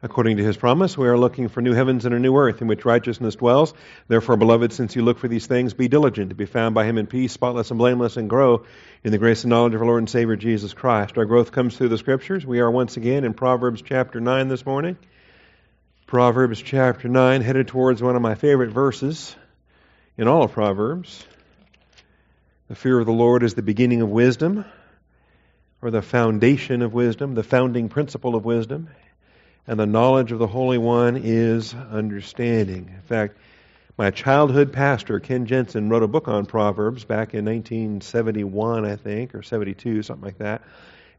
According to his promise, we are looking for new heavens and a new earth in which righteousness dwells. Therefore, beloved, since you look for these things, be diligent to be found by him in peace, spotless and blameless, and grow in the grace and knowledge of our Lord and Savior Jesus Christ. Our growth comes through the Scriptures. We are once again in Proverbs chapter 9 this morning. Proverbs chapter 9, headed towards one of my favorite verses in all of Proverbs. The fear of the Lord is the beginning of wisdom, or the foundation of wisdom, the founding principle of wisdom and the knowledge of the Holy One is understanding. In fact, my childhood pastor, Ken Jensen, wrote a book on Proverbs back in 1971, I think, or 72, something like that.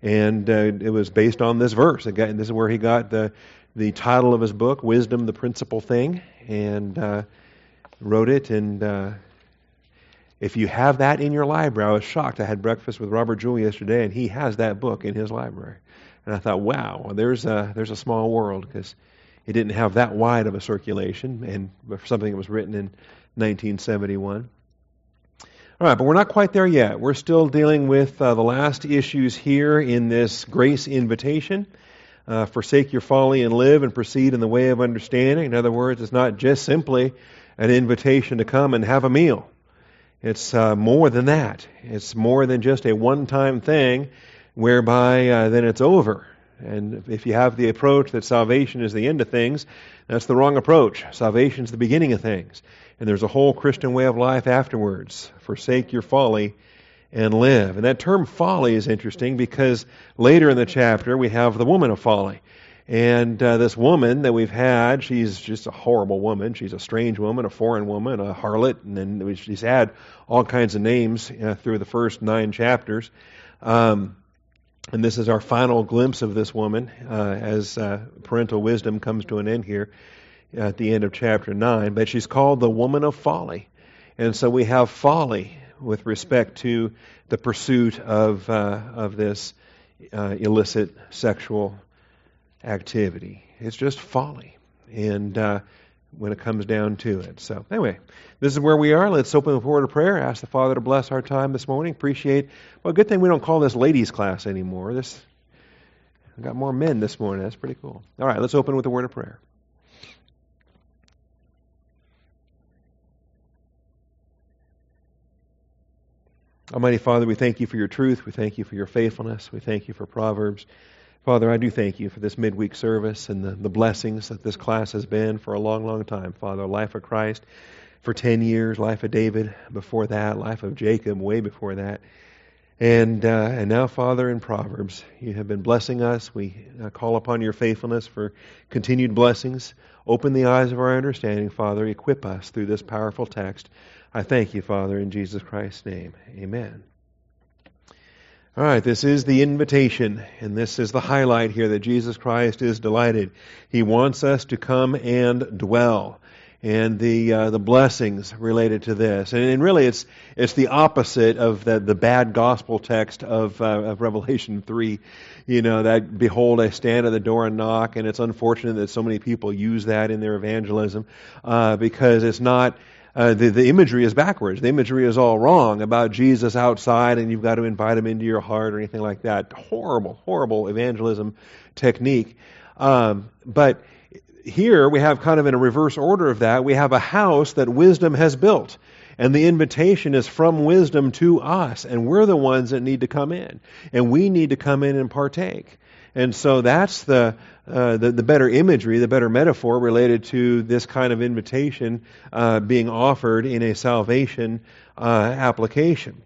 And uh, it was based on this verse. Got, this is where he got the, the title of his book, Wisdom, the Principal Thing, and uh, wrote it. And uh, if you have that in your library, I was shocked. I had breakfast with Robert Jewell yesterday, and he has that book in his library. And I thought, wow, there's a, there's a small world because it didn't have that wide of a circulation and for something that was written in 1971. All right, but we're not quite there yet. We're still dealing with uh, the last issues here in this grace invitation. Uh, forsake your folly and live and proceed in the way of understanding. In other words, it's not just simply an invitation to come and have a meal. It's uh, more than that. It's more than just a one time thing whereby uh, then it's over. And if you have the approach that salvation is the end of things, that's the wrong approach. Salvation is the beginning of things. And there's a whole Christian way of life afterwards. Forsake your folly and live. And that term folly is interesting because later in the chapter we have the woman of folly. And uh, this woman that we've had, she's just a horrible woman. She's a strange woman, a foreign woman, a harlot, and then she's had all kinds of names uh, through the first nine chapters. Um, and this is our final glimpse of this woman uh, as uh, parental wisdom comes to an end here at the end of chapter 9. But she's called the woman of folly. And so we have folly with respect to the pursuit of, uh, of this uh, illicit sexual activity. It's just folly. And uh, when it comes down to it. So, anyway, this is where we are. Let's open the word of prayer. Ask the Father to bless our time this morning. Appreciate. Well, good thing we don't call this ladies' class anymore. This I got more men this morning. That's pretty cool. All right, let's open with a word of prayer. Almighty Father, we thank you for your truth. We thank you for your faithfulness. We thank you for Proverbs. Father, I do thank you for this midweek service and the, the blessings that this class has been for a long, long time. Father, life of Christ for 10 years, life of David before that, life of Jacob way before that. And, uh, and now, Father, in Proverbs, you have been blessing us. We uh, call upon your faithfulness for continued blessings. Open the eyes of our understanding, Father. Equip us through this powerful text. I thank you, Father, in Jesus Christ's name. Amen. All right, this is the invitation, and this is the highlight here that Jesus Christ is delighted. He wants us to come and dwell, and the uh, the blessings related to this, and, and, really it's it's the opposite of the the bad gospel text of uh, of Revelation three. You know that behold, I stand at the door and knock, and it's unfortunate that so many people use that in their evangelism uh, because it's not uh, the, the imagery is backwards. The imagery is all wrong about Jesus outside and you've got to invite him into your heart or anything like that. Horrible, horrible evangelism technique. Um, but here we have kind of in a reverse order of that, we have a house that wisdom has built. And the invitation is from wisdom to us. And we're the ones that need to come in. And we need to come in and partake. And so that's the, uh, the, the, better imagery, the better metaphor related to this kind of invitation uh, being offered in a salvation uh, application.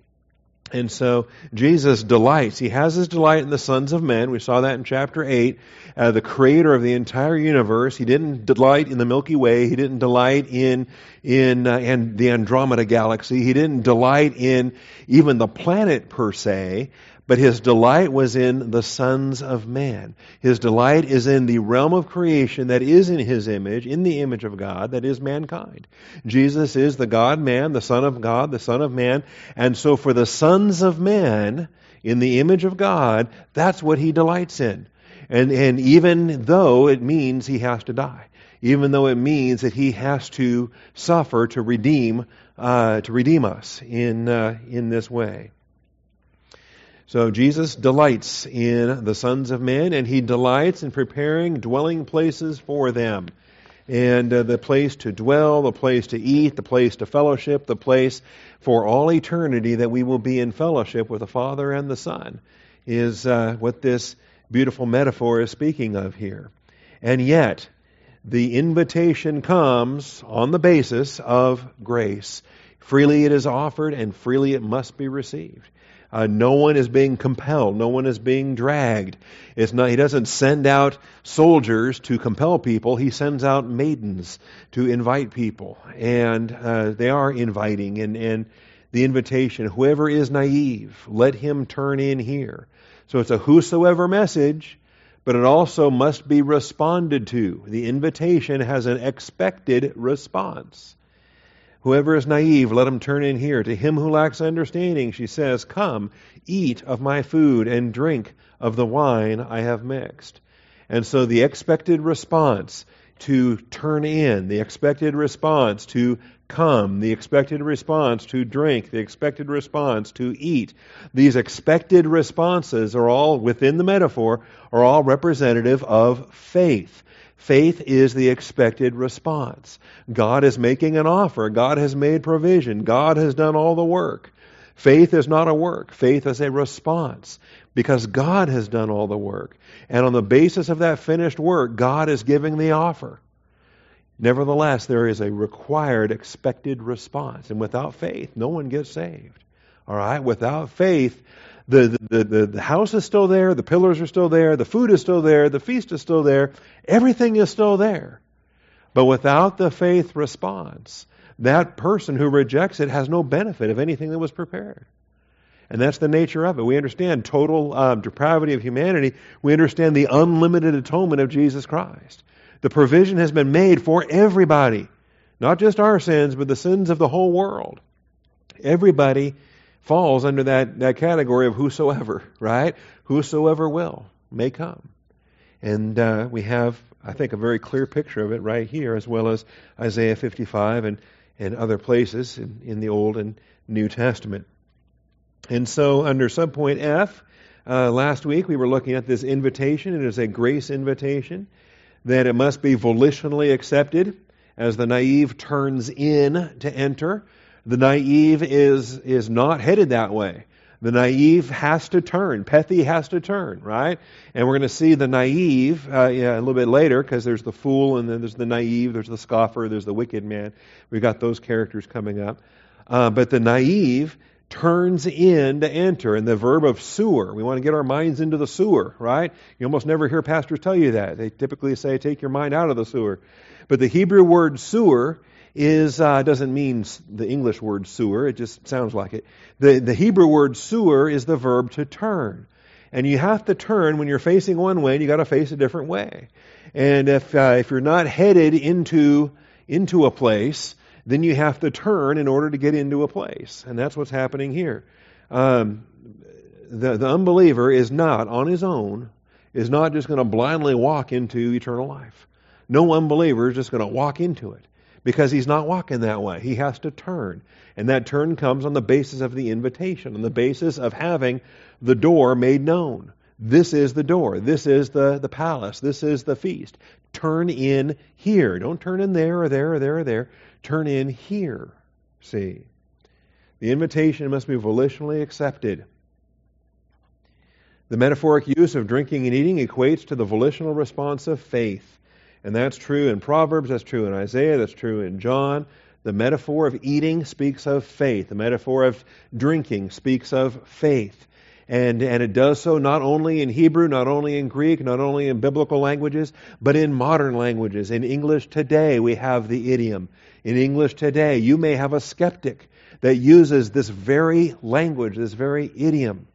And so Jesus delights. He has his delight in the sons of men. We saw that in chapter 8. Uh, the creator of the entire universe. He didn't delight in the Milky Way. He didn't delight in, in uh, and the Andromeda galaxy. He didn't delight in even the planet per se. But his delight was in the sons of man. His delight is in the realm of creation that is in his image, in the image of God, that is mankind. Jesus is the God man, the Son of God, the Son of man. And so for the sons of man, in the image of God, that's what he delights in. And, and even though it means he has to die, even though it means that he has to suffer to redeem, uh, to redeem us in, uh, in this way. So Jesus delights in the sons of men, and he delights in preparing dwelling places for them. And uh, the place to dwell, the place to eat, the place to fellowship, the place for all eternity that we will be in fellowship with the Father and the Son is uh, what this beautiful metaphor is speaking of here. And yet, the invitation comes on the basis of grace. Freely it is offered, and freely it must be received. Uh, no one is being compelled. No one is being dragged. It's not, he doesn't send out soldiers to compel people. He sends out maidens to invite people. And uh, they are inviting. And, and the invitation, whoever is naive, let him turn in here. So it's a whosoever message, but it also must be responded to. The invitation has an expected response. Whoever is naive, let him turn in here. To him who lacks understanding, she says, Come, eat of my food and drink of the wine I have mixed. And so the expected response to turn in, the expected response to come, the expected response to drink, the expected response to eat. These expected responses are all within the metaphor, are all representative of faith. Faith is the expected response. God is making an offer. God has made provision. God has done all the work. Faith is not a work. Faith is a response because God has done all the work. And on the basis of that finished work, God is giving the offer. Nevertheless, there is a required expected response. And without faith, no one gets saved. All right? Without faith, the, the, the, the house is still there, the pillars are still there, the food is still there, the feast is still there, everything is still there. But without the faith response, that person who rejects it has no benefit of anything that was prepared. And that's the nature of it. We understand total um, depravity of humanity. We understand the unlimited atonement of Jesus Christ. The provision has been made for everybody, not just our sins, but the sins of the whole world. Everybody falls under that, that category of whosoever, right? Whosoever will may come. And uh, we have, I think, a very clear picture of it right here, as well as Isaiah 55 and, and other places in, in the Old and New Testament. And so, under subpoint F, uh, last week we were looking at this invitation. It is a grace invitation that it must be volitionally accepted as the naive turns in to enter. The naive is, is not headed that way. The naive has to turn. Pethi has to turn, right? And we're going to see the naive uh, yeah, a little bit later because there's the fool and then there's the naive, there's the scoffer, there's the wicked man. We've got those characters coming up. Uh, but the naive turns in to enter. And the verb of sewer, we want to get our minds into the sewer, right? You almost never hear pastors tell you that. They typically say, take your mind out of the sewer. But the Hebrew word sewer is uh, doesn't mean the English word sewer. It just sounds like it. The the Hebrew word sewer is the verb to turn, and you have to turn when you're facing one way, and you got to face a different way. And if uh, if you're not headed into into a place, then you have to turn in order to get into a place, and that's what's happening here. Um, the the unbeliever is not on his own is not just going to blindly walk into eternal life. No unbeliever is just going to walk into it because he's not walking that way. He has to turn. And that turn comes on the basis of the invitation, on the basis of having the door made known. This is the door. This is the, the palace. This is the feast. Turn in here. Don't turn in there or there or there or there. Turn in here. See? The invitation must be volitionally accepted. The metaphoric use of drinking and eating equates to the volitional response of faith. And that's true in Proverbs, that's true in Isaiah, that's true in John. The metaphor of eating speaks of faith. The metaphor of drinking speaks of faith. And, and it does so not only in Hebrew, not only in Greek, not only in biblical languages, but in modern languages. In English today, we have the idiom. In English today, you may have a skeptic that uses this very language, this very idiom.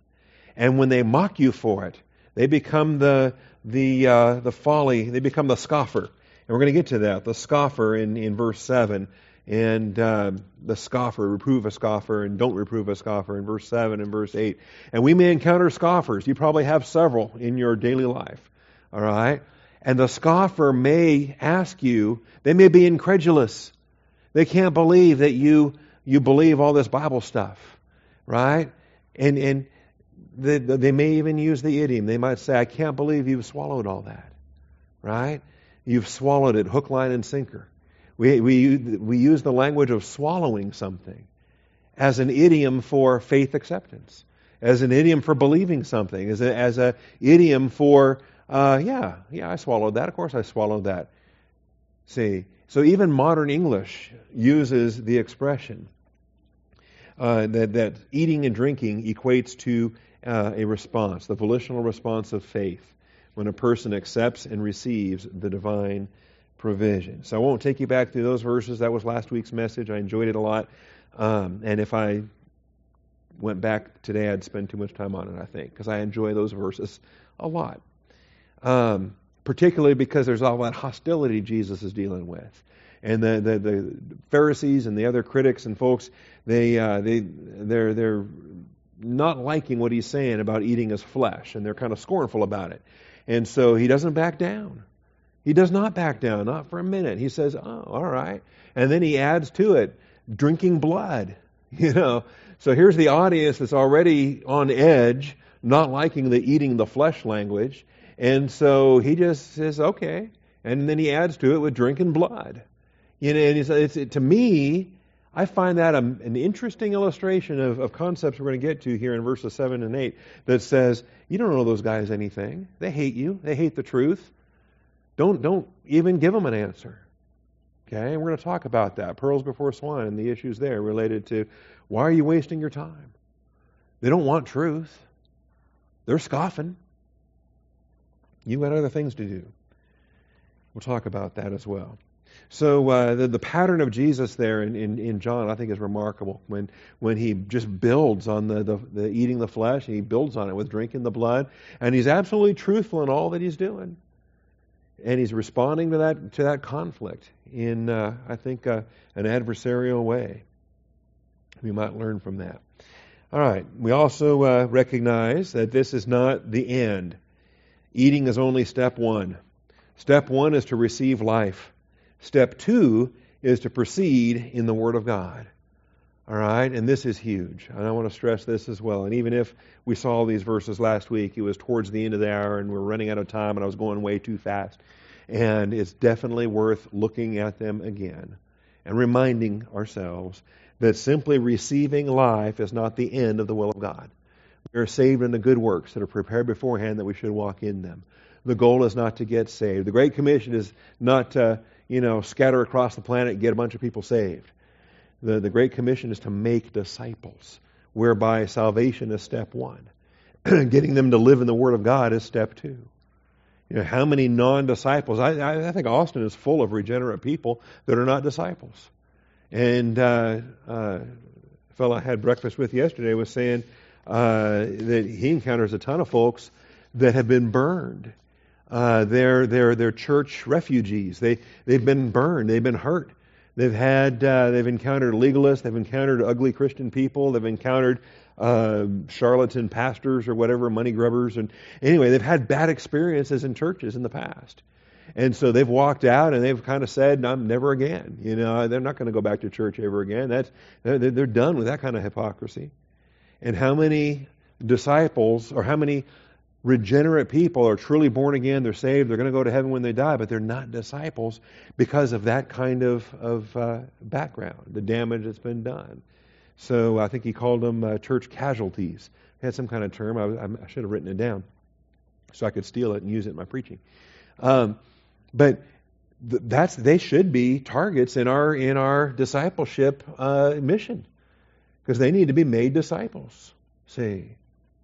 And when they mock you for it, they become the, the, uh, the folly, they become the scoffer. And we're going to get to that, the scoffer in, in verse 7. And uh, the scoffer, reprove a scoffer, and don't reprove a scoffer in verse 7 and verse 8. And we may encounter scoffers. You probably have several in your daily life. All right? And the scoffer may ask you, they may be incredulous. They can't believe that you, you believe all this Bible stuff. Right? And, and they, they may even use the idiom. They might say, I can't believe you've swallowed all that. Right? You've swallowed it hook, line, and sinker. We, we, we use the language of swallowing something as an idiom for faith acceptance, as an idiom for believing something, as an as a idiom for, uh, yeah, yeah, I swallowed that. Of course I swallowed that. See, so even modern English uses the expression uh, that, that eating and drinking equates to uh, a response, the volitional response of faith, when a person accepts and receives the divine provision. So I won't take you back through those verses. That was last week's message. I enjoyed it a lot. Um, and if I went back today, I'd spend too much time on it, I think, because I enjoy those verses a lot. Um, particularly because there's all that hostility Jesus is dealing with. And the, the, the Pharisees and the other critics and folks, they, uh, they, they're, they're not liking what he's saying about eating his flesh, and they're kind of scornful about it. And so he doesn't back down. He does not back down, not for a minute. He says, Oh, all right. And then he adds to it, drinking blood. You know, so here's the audience that's already on edge, not liking the eating the flesh language. And so he just says, okay. And then he adds to it with drinking blood. You know, and he says, it's, to me, I find that an interesting illustration of, of concepts we're going to get to here in verses 7 and 8 that says, you don't know those guys anything. They hate you. They hate the truth. Don't, don't even give them an answer. Okay, and we're going to talk about that. Pearls before swine and the issues there related to why are you wasting your time? They don't want truth. They're scoffing. You've got other things to do. We'll talk about that as well. So uh, the, the pattern of Jesus there in, in, in, John, I think, is remarkable. When when he just builds on the, the, the eating the flesh, he builds on it with drinking the blood, and he's absolutely truthful in all that he's doing, and he's responding to that to that conflict in, uh, I think, uh, an adversarial way. We might learn from that. All right. We also uh, recognize that this is not the end. Eating is only step one. Step one is to receive life. Step two is to proceed in the Word of God. All right? And this is huge. And I want to stress this as well. And even if we saw these verses last week, it was towards the end of the hour and we're running out of time and I was going way too fast. And it's definitely worth looking at them again and reminding ourselves that simply receiving life is not the end of the will of God. We are saved in the good works that are prepared beforehand that we should walk in them. The goal is not to get saved. The Great Commission is not to, you know, scatter across the planet and get a bunch of people saved. The, the Great Commission is to make disciples, whereby salvation is step one. Getting them to live in the Word of God is step two. You know, how many non disciples? I, I, think Austin is full of regenerate people that are not disciples. And uh, uh, a fellow I had breakfast with yesterday was saying, uh, that he encounters a ton of folks that have been burned. Uh, they're, they're, they're church refugees. They, they've been burned. They've been hurt. They've had, uh, they've encountered legalists. They've encountered ugly Christian people. They've encountered uh, charlatan pastors or whatever, money grubbers. And anyway, they've had bad experiences in churches in the past. And so they've walked out and they've kind of said, "I'm never again." You know, they're not going to go back to church ever again. That's they're, they're done with that kind of hypocrisy and how many disciples or how many regenerate people are truly born again, they're saved, they're going to go to heaven when they die, but they're not disciples because of that kind of, of uh, background, the damage that's been done. So I think he called them uh, church casualties. Had some kind of term. I, I, should have written it down so I could steal it and use it in my preaching. Um, but th- that's they should be targets in our in our discipleship uh, mission because they need to be made disciples. See?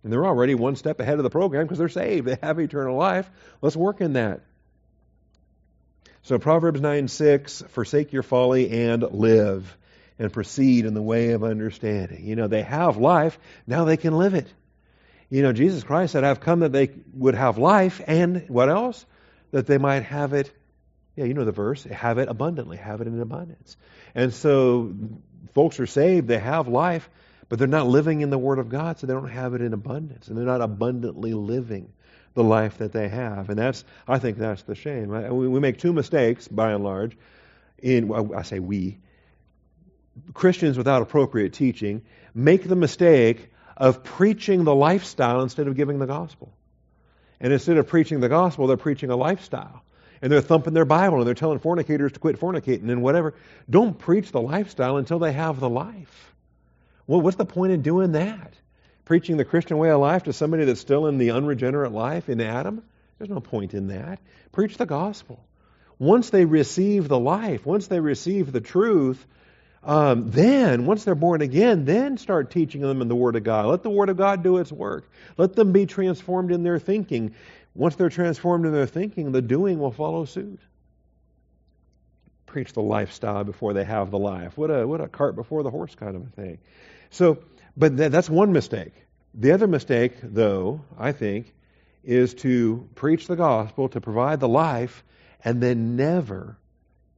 And they're already one step ahead of the program because they're saved. They have eternal life. Let's work in that. So Proverbs 9 6, forsake your folly and live and proceed in the way of understanding. You know, they have life, now they can live it. You know, Jesus Christ said, I've come that they would have life and what else? That they might have it, yeah, you know the verse, have it abundantly, have it in abundance. And so folks are saved, they have life, but they're not living in the Word of God, so they don't have it in abundance, and they're not abundantly living the life that they have. And that's, I think, that's the shame. We make two mistakes, by and large. In I say we, Christians without appropriate teaching, make the mistake of preaching the lifestyle instead of giving the gospel. And instead of preaching the gospel, they're preaching a lifestyle. And they're thumping their Bible and they're telling fornicators to quit fornicating and whatever. Don't preach the lifestyle until they have the life. Well, what's the point in doing that? Preaching the Christian way of life to somebody that's still in the unregenerate life in Adam? There's no point in that. Preach the gospel. Once they receive the life, once they receive the truth, um, then, once they're born again, then start teaching them in the Word of God. Let the Word of God do its work. Let them be transformed in their thinking. Once they're transformed in their thinking, the doing will follow suit. Preach the lifestyle before they have the life. What a, what a cart before the horse kind of a thing. So, but th- that's one mistake. The other mistake, though, I think, is to preach the gospel, to provide the life, and then never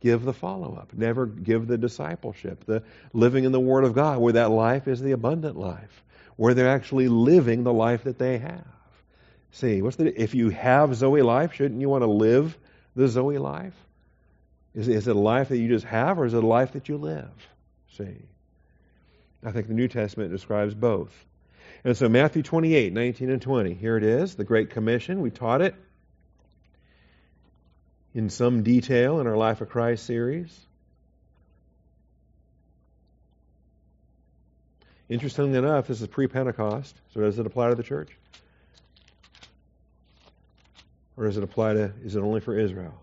give the follow up, never give the discipleship, the living in the Word of God, where that life is the abundant life, where they're actually living the life that they have. See, what's the if you have Zoe life, shouldn't you want to live the Zoe life? Is, is it a life that you just have, or is it a life that you live? See, I think the New Testament describes both. And so Matthew 28, 19 and 20. Here it is, the Great Commission. We taught it in some detail in our Life of Christ series. Interestingly enough, this is pre Pentecost, so does it apply to the church? Or does it apply to, is it only for Israel?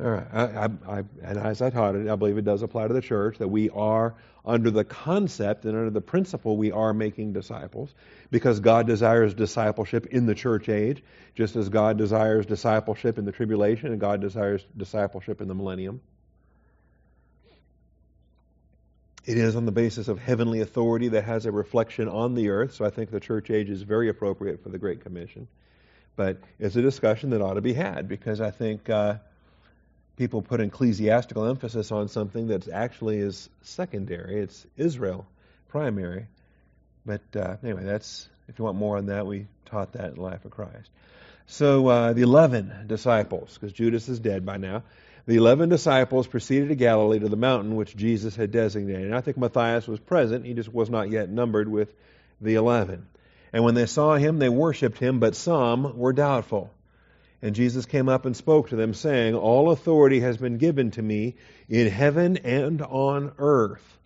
All right. I, I, I, and as I taught it, I believe it does apply to the church that we are under the concept and under the principle we are making disciples because God desires discipleship in the church age, just as God desires discipleship in the tribulation and God desires discipleship in the millennium. It is on the basis of heavenly authority that has a reflection on the earth, so I think the church age is very appropriate for the Great Commission. But it's a discussion that ought to be had because I think. Uh, people put ecclesiastical emphasis on something that actually is secondary. It's Israel primary. But uh, anyway, that's if you want more on that, we taught that in Life of Christ. So uh, the eleven disciples, because Judas is dead by now, the eleven disciples proceeded to Galilee to the mountain which Jesus had designated. And I think Matthias was present; he just was not yet numbered with the eleven. And when they saw him, they worshipped him, but some were doubtful. And Jesus came up and spoke to them, saying, All authority has been given to me in heaven and on earth.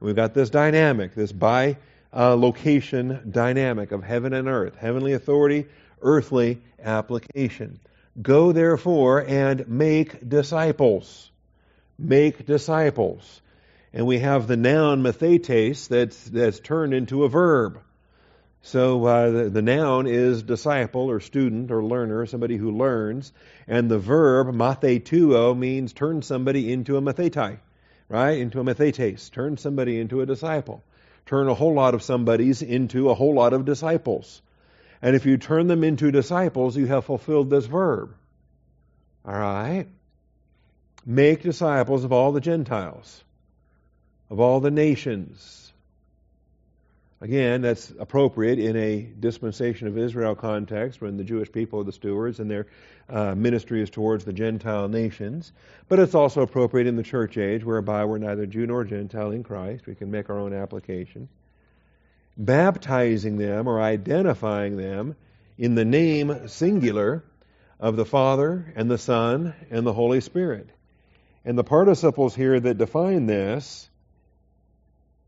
And we've got this dynamic, this by uh, location dynamic of heaven and earth heavenly authority, earthly application. Go therefore and make disciples. Make disciples. And we have the noun mathetes that's, that's turned into a verb. So uh, the, the, noun is disciple or student or learner, somebody who learns, and the verb mathetuo means turn somebody into a mathetai, right? Into a mathetes, turn somebody into a disciple, turn a whole lot of somebodies into a whole lot of disciples. And if you turn them into disciples, you have fulfilled this verb. All right? Make disciples of all the Gentiles, of all the nations, Again, that's appropriate in a dispensation of Israel context when the Jewish people are the stewards and their uh, ministry is towards the Gentile nations. But it's also appropriate in the church age whereby we're neither Jew nor Gentile in Christ. We can make our own application. Baptizing them or identifying them in the name singular of the Father and the Son and the Holy Spirit. And the participles here that define this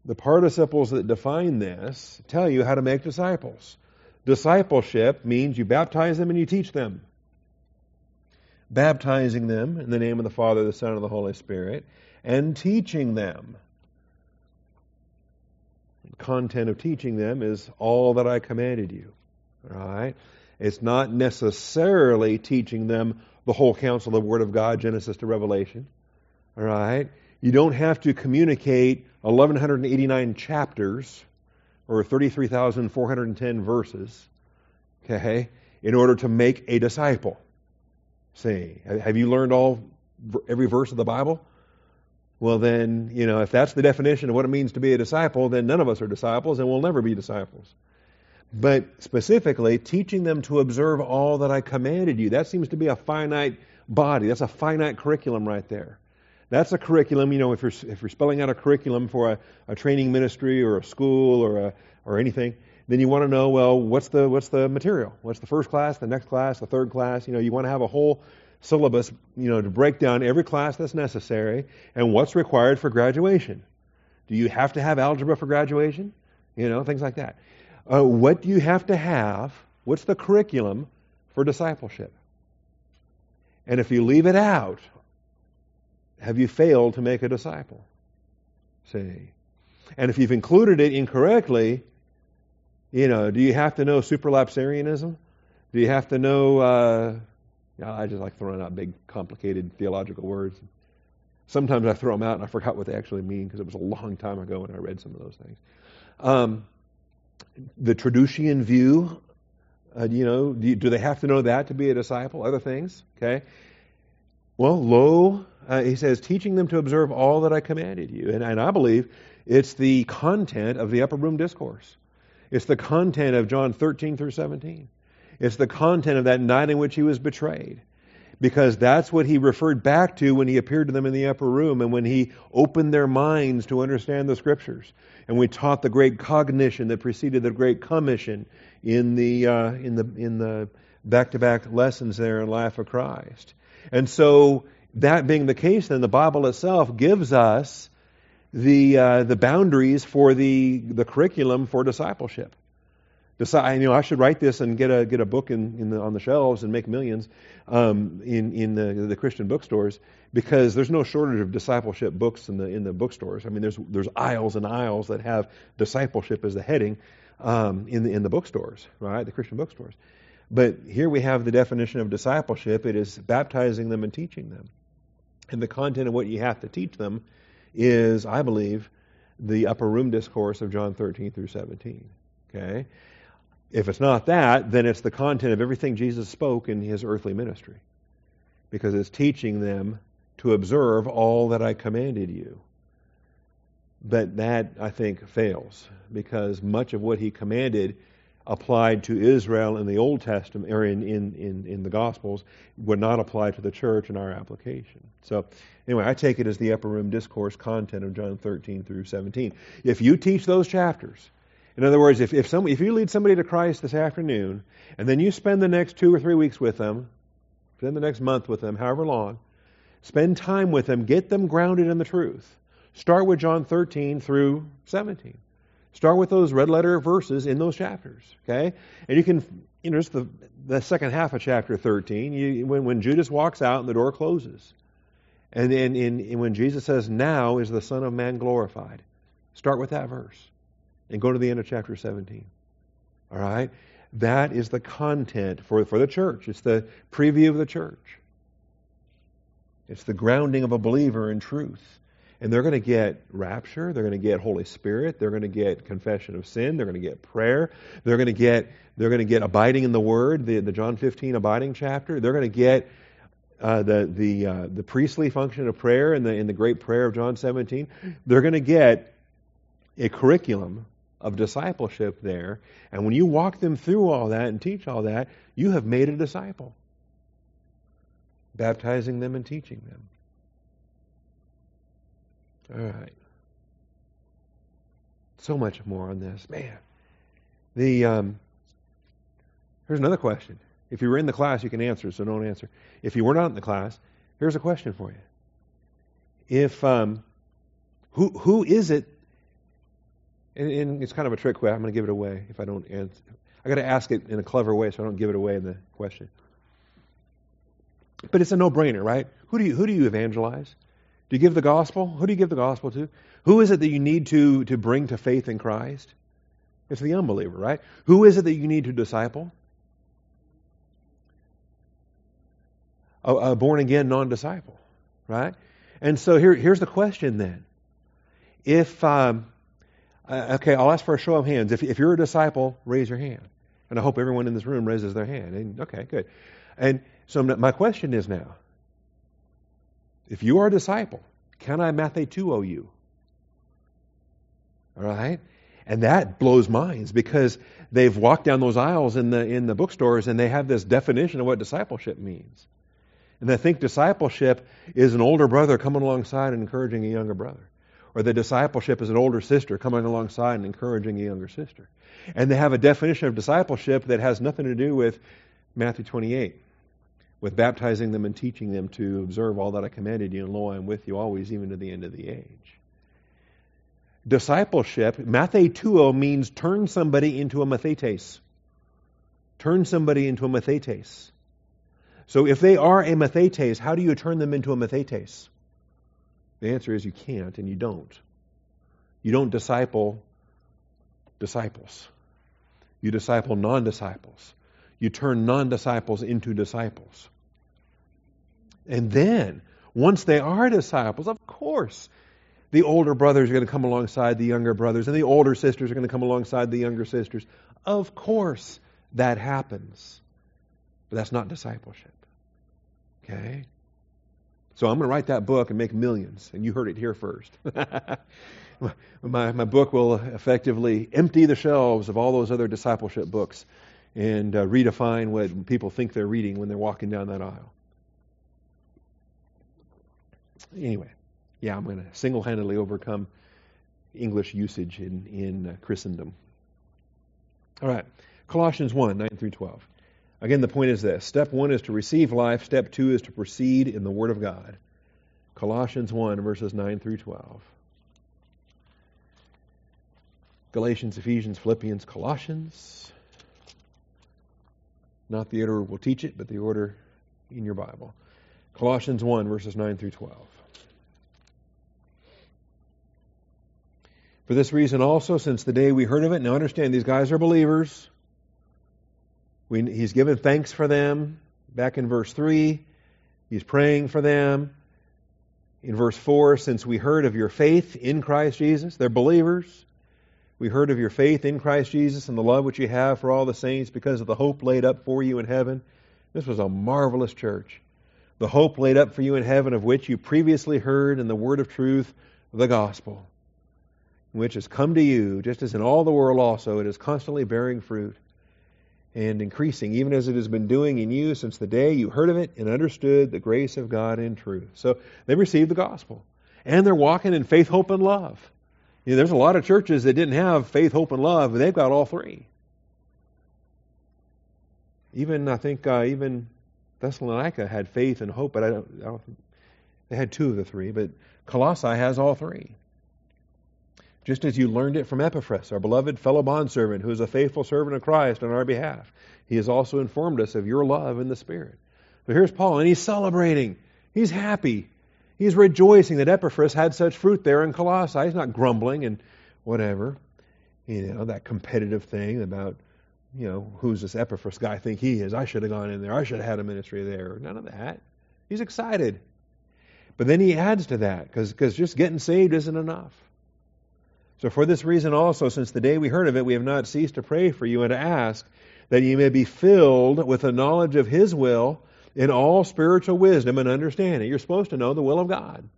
the participles that define this tell you how to make disciples. Discipleship means you baptize them and you teach them. Baptizing them in the name of the Father, the Son, and the Holy Spirit, and teaching them. The content of teaching them is all that I commanded you. All right? It's not necessarily teaching them the whole counsel of the Word of God, Genesis to Revelation. All right? You don't have to communicate 1,189 chapters or 33,410 verses, okay, in order to make a disciple. See, have you learned all every verse of the Bible? Well, then, you know, if that's the definition of what it means to be a disciple, then none of us are disciples and we'll never be disciples. But specifically, teaching them to observe all that I commanded you, that seems to be a finite body. That's a finite curriculum right there. That's a curriculum. You know, if you're if you're spelling out a curriculum for a, a training ministry or a school or a, or anything, then you want to know well what's the what's the material? What's the first class, the next class, the third class? You know, you want to have a whole syllabus. You know, to break down every class that's necessary and what's required for graduation. Do you have to have algebra for graduation? You know, things like that. Uh, what do you have to have? What's the curriculum for discipleship? And if you leave it out, have you failed to make a disciple? See. And if you've included it incorrectly, you know, do you have to know supralapsarianism? Do you have to know, uh, I just like throwing out big, complicated theological words. Sometimes I throw them out and I forgot what they actually mean because it was a long time ago when I read some of those things. Um, the Traducian view, uh, you know, do, you, do, they have to know that to be a disciple? Other things, okay? Well, lo, uh, he says, teaching them to observe all that I commanded you. And, and I believe it's the content of the upper room discourse. It's the content of John 13 through 17. It's the content of that night in which he was betrayed. Because that's what he referred back to when he appeared to them in the upper room and when he opened their minds to understand the scriptures. And we taught the great cognition that preceded the great commission in the, uh, in the, in the back-to-back lessons there in Life of Christ. And so, that being the case, then the Bible itself gives us the uh, the boundaries for the the curriculum for discipleship. Decide, you know, I should write this and get a get a book in, in the, on the shelves and make millions um, in in the, the Christian bookstores because there's no shortage of discipleship books in the in the bookstores. I mean, there's there's aisles and aisles that have discipleship as the heading um, in the in the bookstores, right? The Christian bookstores. But here we have the definition of discipleship. It is baptizing them and teaching them. And the content of what you have to teach them is, I believe, the upper room discourse of John 13 through 17. Okay? If it's not that, then it's the content of everything Jesus spoke in his earthly ministry. Because it's teaching them to observe all that I commanded you. But that, I think, fails because much of what he commanded applied to Israel in the Old Testament or in, in, in, in, the Gospels would not apply to the church in our application. So, anyway, I take it as the upper room discourse content of John 13 through 17. If you teach those chapters, in other words, if, if, some, if you lead somebody to Christ this afternoon, and then you spend the next two or three weeks with them, spend the next month with them, however long, spend time with them, get them grounded in the truth. Start with John 13 through 17. Start with those red letter verses in those chapters, okay? And you can, you know, just the, the second half of chapter 13, you, when, when Judas walks out and the door closes. And then in, in, when Jesus says, Now is the Son of Man glorified. Start with that verse and go to the end of chapter 17. All right? That is the content for, for the church. It's the preview of the church. It's the grounding of a believer in truth. And they're going to get rapture, they're going to get Holy Spirit, they're going to get confession of sin, they're going to get prayer, they're going to get they're going to get abiding in the Word, the, the John 15 abiding chapter. They're going to get uh, the the uh, the priestly function of prayer in the in the great prayer of John 17. They're going to get a curriculum of discipleship there, and when you walk them through all that and teach all that, you have made a disciple, baptizing them and teaching them. All right. So much more on this. Man. The um, here's another question. If you were in the class, you can answer, so don't answer. If you were not in the class, here's a question for you. If um, who who is it? And, and it's kind of a trick. I'm going to give it away if I don't answer. I got to ask it in a clever way so I don't give it away in the question. But it's a no-brainer, right? Who do you who do you evangelize? Do you give the gospel? Who do you give the gospel to? Who is it that you need to, to bring to faith in Christ? It's the unbeliever, right? Who is it that you need to disciple? A, a born again non disciple, right? And so here, here's the question then. If, um, uh, okay, I'll ask for a show of hands. If, if you're a disciple, raise your hand. And I hope everyone in this room raises their hand. And, okay, good. And so my question is now if you are a disciple, can I mathetuo you? All right? And that blows minds because they've walked down those aisles in the in the bookstores and they have this definition of what discipleship means. And they think discipleship is an older brother coming alongside and encouraging a younger brother. Or the discipleship is an older sister coming alongside and encouraging a younger sister. And they have a definition of discipleship that has nothing to do with Matthew 28, with baptizing them and teaching them to observe all that I commanded you, and lo, I am with you always, even to the end of the age. Discipleship, mathetuo means turn somebody into a mathetes. Turn somebody into a mathetes. So if they are a mathetes, how do you turn them into a mathetes? The answer is you can't and you don't. You don't disciple disciples. You disciple non disciples. You turn non disciples into disciples. And then, once they are disciples, of course, the older brothers are going to come alongside the younger brothers, and the older sisters are going to come alongside the younger sisters. Of course, that happens. But that's not discipleship. Okay? So I'm going to write that book and make millions, and you heard it here first. my, my book will effectively empty the shelves of all those other discipleship books and uh, redefine what people think they're reading when they're walking down that aisle. Anyway, yeah, I'm going to single handedly overcome English usage in, in uh, Christendom. All right, Colossians 1 9 through 12. Again, the point is this step one is to receive life, step two is to proceed in the Word of God. Colossians 1, verses 9 through 12. Galatians, Ephesians, Philippians, Colossians. Not the order we'll teach it, but the order in your Bible. Colossians 1, verses 9 through 12. For this reason also, since the day we heard of it, now understand these guys are believers. We, he's given thanks for them back in verse 3. He's praying for them. In verse 4, since we heard of your faith in Christ Jesus, they're believers. We heard of your faith in Christ Jesus and the love which you have for all the saints because of the hope laid up for you in heaven. This was a marvelous church. The hope laid up for you in heaven, of which you previously heard in the word of truth, the gospel, which has come to you, just as in all the world also, it is constantly bearing fruit and increasing, even as it has been doing in you since the day you heard of it and understood the grace of God in truth. So they received the gospel. And they're walking in faith, hope, and love. You know, there's a lot of churches that didn't have faith, hope, and love, and they've got all three. Even, I think, uh, even Thessalonica had faith and hope, but I don't, I don't, they had two of the three, but Colossae has all three just as you learned it from Epaphras, our beloved fellow bondservant, who is a faithful servant of Christ on our behalf. He has also informed us of your love in the Spirit. So here's Paul, and he's celebrating. He's happy. He's rejoicing that Epaphras had such fruit there in Colossae. He's not grumbling and whatever, you know, that competitive thing about, you know, who's this Epaphras guy think he is? I should have gone in there. I should have had a ministry there. None of that. He's excited. But then he adds to that because just getting saved isn't enough. So for this reason also, since the day we heard of it, we have not ceased to pray for you and to ask that you may be filled with the knowledge of His will in all spiritual wisdom and understanding. You're supposed to know the will of God.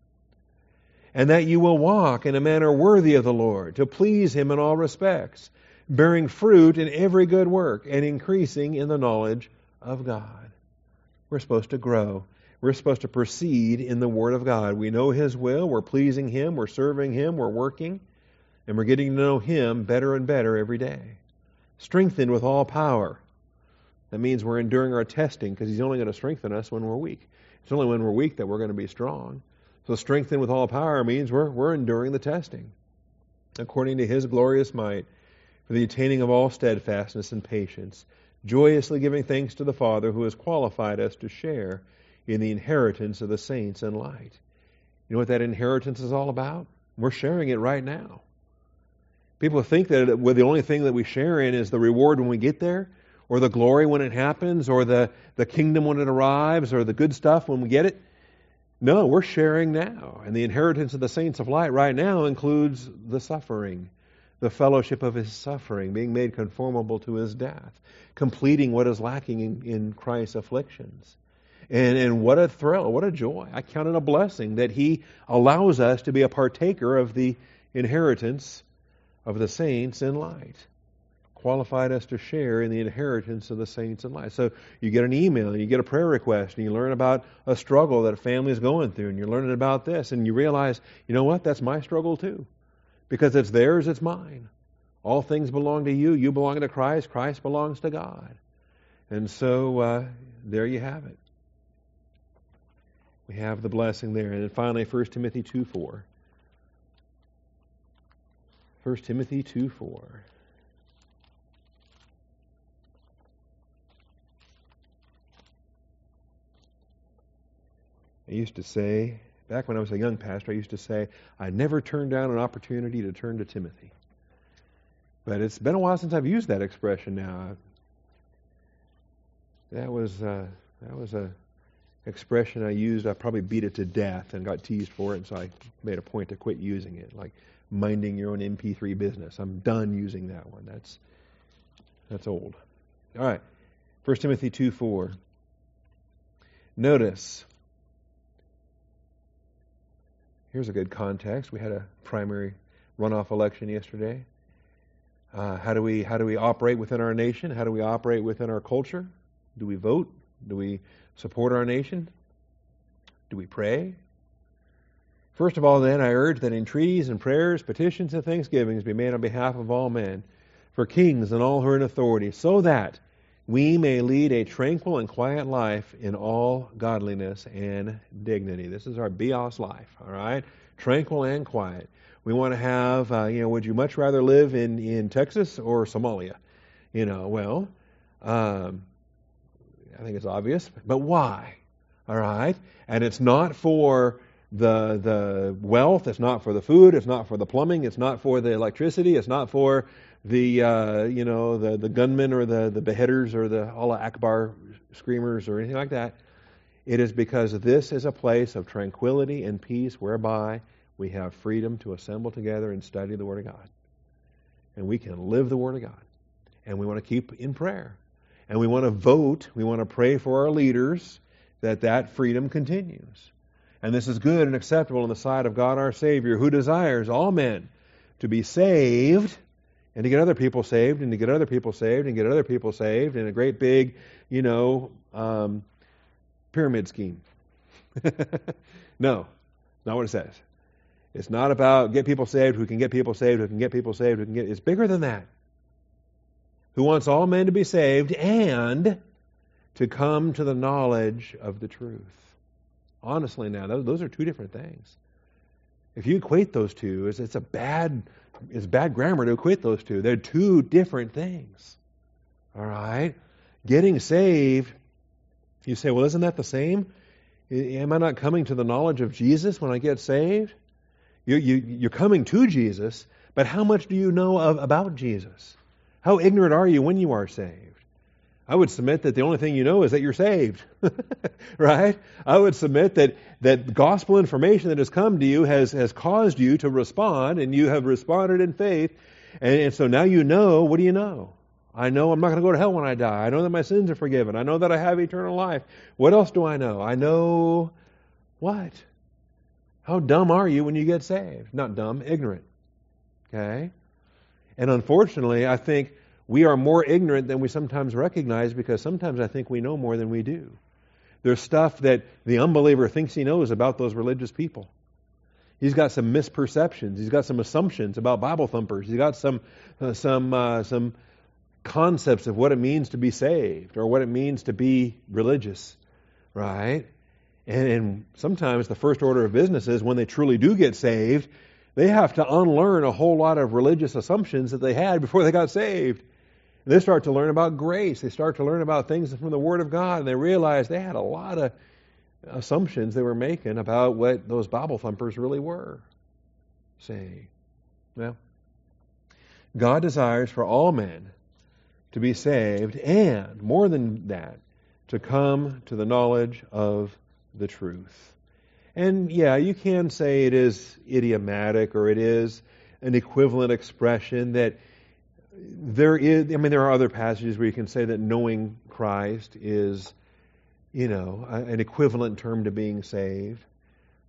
And that you will walk in a manner worthy of the Lord, to please Him in all respects, bearing fruit in every good work and increasing in the knowledge of God. We're supposed to grow. We're supposed to proceed in the Word of God. We know His will. We're pleasing Him. We're serving Him. We're working. And we're getting to know Him better and better every day. Strengthened with all power. That means we're enduring our testing because He's only going to strengthen us when we're weak. It's only when we're weak that we're going to be strong. So, strengthened with all power means we're, we're enduring the testing according to His glorious might for the attaining of all steadfastness and patience, joyously giving thanks to the Father who has qualified us to share in the inheritance of the saints in light. You know what that inheritance is all about? We're sharing it right now. People think that the only thing that we share in is the reward when we get there, or the glory when it happens, or the, the kingdom when it arrives, or the good stuff when we get it. No, we're sharing now. And the inheritance of the saints of light right now includes the suffering, the fellowship of his suffering, being made conformable to his death, completing what is lacking in, in Christ's afflictions. And, and what a thrill, what a joy. I count it a blessing that he allows us to be a partaker of the inheritance of the saints in light. Qualified us to share in the inheritance of the saints in life. So you get an email and you get a prayer request and you learn about a struggle that a family is going through and you're learning about this and you realize, you know what, that's my struggle too. Because it's theirs, it's mine. All things belong to you. You belong to Christ. Christ belongs to God. And so uh, there you have it. We have the blessing there. And then finally, 1 Timothy 2 4. 1 Timothy 2 4. I used to say, back when I was a young pastor, I used to say, I never turned down an opportunity to turn to Timothy. But it's been a while since I've used that expression now. That was uh, that was a expression I used. I probably beat it to death and got teased for it, and so I made a point to quit using it. Like minding your own MP3 business. I'm done using that one. That's that's old. All right. 1 Timothy 2 4. Notice. Here's a good context. We had a primary runoff election yesterday. Uh, how do we how do we operate within our nation? How do we operate within our culture? Do we vote? Do we support our nation? Do we pray? First of all, then, I urge that entreaties and prayers, petitions, and thanksgivings be made on behalf of all men, for kings and all who are in authority, so that we may lead a tranquil and quiet life in all godliness and dignity. This is our bios life, all right? Tranquil and quiet. We want to have, uh, you know, would you much rather live in, in Texas or Somalia? You know, well, um, I think it's obvious, but why? All right? And it's not for the the wealth. It's not for the food. It's not for the plumbing. It's not for the electricity. It's not for the uh, you know the the gunmen or the the beheaders or the Allah Akbar screamers or anything like that. It is because this is a place of tranquility and peace whereby we have freedom to assemble together and study the Word of God. And we can live the Word of God. And we want to keep in prayer. And we want to vote, we want to pray for our leaders that that freedom continues. And this is good and acceptable in the sight of God our Savior, who desires all men to be saved and to get other people saved and to get other people saved and get other people saved in a great big, you know, um, pyramid scheme. no, not what it says. It's not about get people saved who can get people saved who can get people saved who can get. It's bigger than that. Who wants all men to be saved and to come to the knowledge of the truth. Honestly, now those are two different things. If you equate those two, it's, it's a bad it's bad grammar to equate those two. They're two different things. All right, getting saved. You say, well, isn't that the same? Am I not coming to the knowledge of Jesus when I get saved? You, you, you're coming to Jesus, but how much do you know of, about Jesus? How ignorant are you when you are saved? I would submit that the only thing you know is that you're saved. right? I would submit that, that gospel information that has come to you has, has caused you to respond, and you have responded in faith. And, and so now you know what do you know? I know I'm not going to go to hell when I die. I know that my sins are forgiven. I know that I have eternal life. What else do I know? I know what? How dumb are you when you get saved? Not dumb, ignorant. Okay? And unfortunately, I think we are more ignorant than we sometimes recognize because sometimes I think we know more than we do. There's stuff that the unbeliever thinks he knows about those religious people. He's got some misperceptions. He's got some assumptions about Bible thumpers. He's got some uh, some uh, some concepts of what it means to be saved or what it means to be religious, right? And, and sometimes the first order of business is when they truly do get saved, they have to unlearn a whole lot of religious assumptions that they had before they got saved. And they start to learn about grace. They start to learn about things from the Word of God, and they realize they had a lot of assumptions they were making about what those Bible thumpers really were saying. Well, God desires for all men to be saved, and more than that, to come to the knowledge of the truth. And yeah, you can say it is idiomatic or it is an equivalent expression that there is, I mean, there are other passages where you can say that knowing Christ is, you know, an equivalent term to being saved.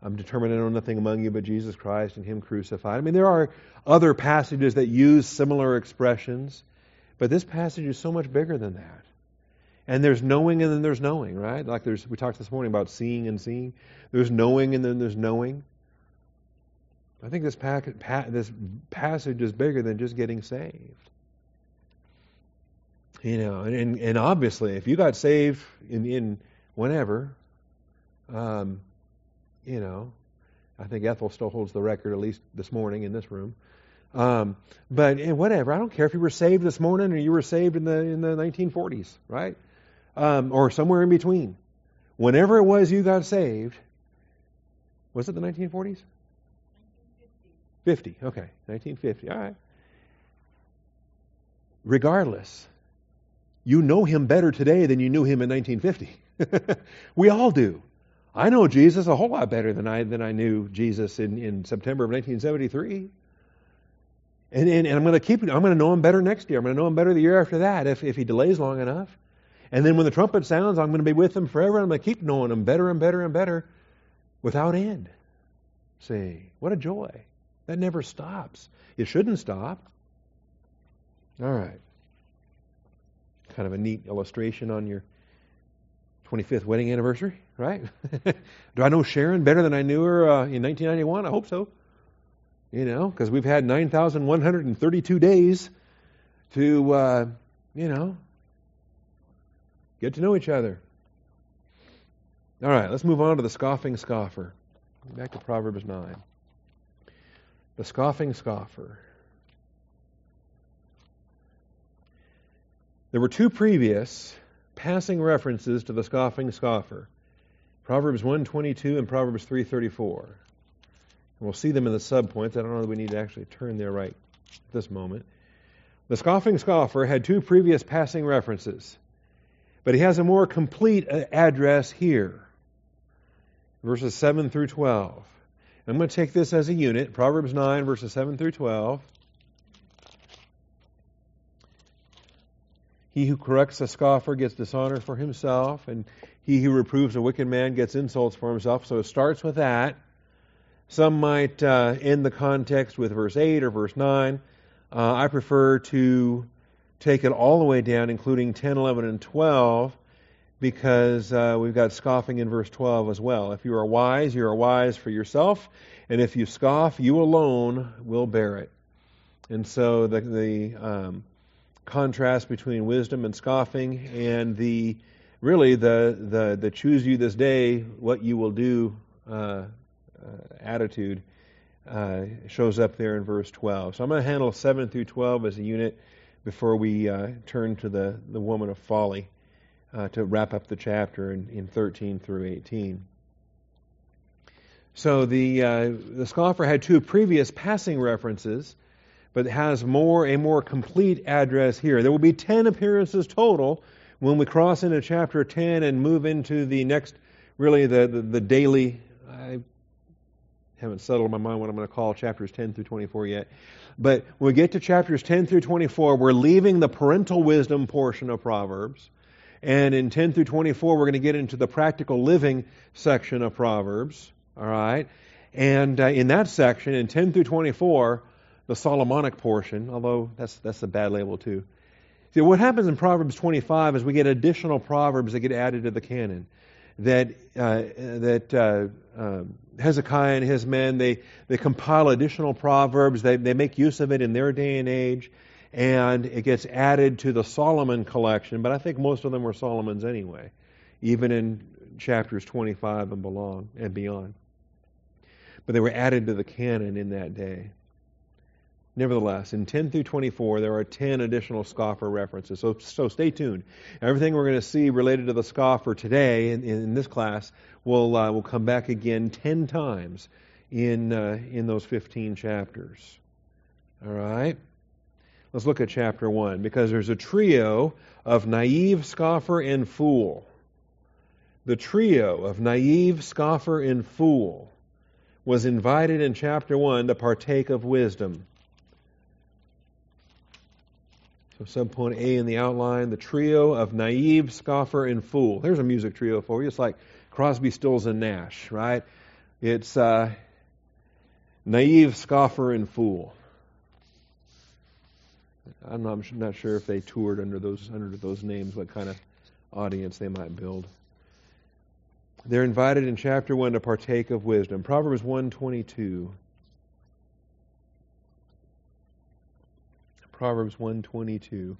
I'm determined to know nothing among you but Jesus Christ and Him crucified. I mean, there are other passages that use similar expressions, But this passage is so much bigger than that. And there's knowing and then there's knowing, right? Like there's we talked this morning about seeing and seeing. There's knowing and then there's knowing. I think this, pack, pa- this passage is bigger than just getting saved. You know, and, and obviously, if you got saved in, in whenever, um, you know, I think Ethel still holds the record, at least this morning in this room. Um, but eh, whatever, I don't care if you were saved this morning or you were saved in the in the 1940s, right? Um, or somewhere in between. Whenever it was you got saved, was it the 1940s? 50. Okay, 1950. All right. Regardless, you know him better today than you knew him in 1950. we all do. I know Jesus a whole lot better than I than I knew Jesus in, in September of 1973. And, and, and I'm going to keep, I'm going to know him better next year. I'm going to know him better the year after that if, if he delays long enough. And then when the trumpet sounds, I'm going to be with him forever. I'm going to keep knowing him better and better and better without end. See, what a joy. That never stops. It shouldn't stop. All right. Kind of a neat illustration on your 25th wedding anniversary, right? Do I know Sharon better than I knew her uh, in 1991? I hope so. You know, because we've had 9,132 days to, uh, you know, get to know each other. All right, let's move on to the scoffing scoffer. Back to Proverbs 9. The scoffing scoffer. There were two previous passing references to the scoffing scoffer. Proverbs 122 and Proverbs 334. And We'll see them in the subpoints. I don't know that we need to actually turn there right at this moment. The scoffing scoffer had two previous passing references, but he has a more complete uh, address here. Verses 7 through 12. I'm going to take this as a unit Proverbs 9, verses 7 through 12. He who corrects a scoffer gets dishonor for himself, and he who reproves a wicked man gets insults for himself. So it starts with that. Some might uh, end the context with verse 8 or verse 9. Uh, I prefer to take it all the way down, including 10, 11, and 12, because uh, we've got scoffing in verse 12 as well. If you are wise, you are wise for yourself, and if you scoff, you alone will bear it. And so the, the um, contrast between wisdom and scoffing, and the really the the, the choose you this day what you will do uh, uh, attitude uh, shows up there in verse 12. So I'm going to handle 7 through 12 as a unit before we uh, turn to the, the woman of folly to wrap up the chapter in, in 13 through 18. So the uh, the scoffer had two previous passing references, but has more a more complete address here. There will be ten appearances total when we cross into chapter 10 and move into the next, really the the, the daily. I haven't settled my mind what I'm going to call chapters 10 through 24 yet. But when we get to chapters 10 through 24, we're leaving the parental wisdom portion of Proverbs. And in 10 through 24, we're going to get into the practical living section of Proverbs. All right? And uh, in that section, in 10 through 24, the Solomonic portion, although that's, that's a bad label too. See, what happens in Proverbs 25 is we get additional proverbs that get added to the canon that uh, that uh, uh, Hezekiah and his men they they compile additional proverbs. They they make use of it in their day and age, and it gets added to the Solomon collection. But I think most of them were Solomon's anyway, even in chapters 25 and belong and beyond. But they were added to the canon in that day. Nevertheless, in 10 through 24, there are 10 additional scoffer references. So, so stay tuned. Everything we're going to see related to the scoffer today in, in this class will uh, will come back again 10 times in uh, in those 15 chapters. All right. Let's look at chapter 1 because there's a trio of naive, scoffer, and fool. The trio of naive, scoffer, and fool was invited in chapter 1 to partake of wisdom. So subpoint A in the outline, the trio of naive, scoffer, and fool. There's a music trio for you. It's like Crosby, Stills, and Nash, right? It's uh, naive, scoffer, and fool. I'm not, I'm not sure if they toured under those under those names, what kind of audience they might build. They're invited in chapter 1 to partake of wisdom. Proverbs 122. Proverbs 122.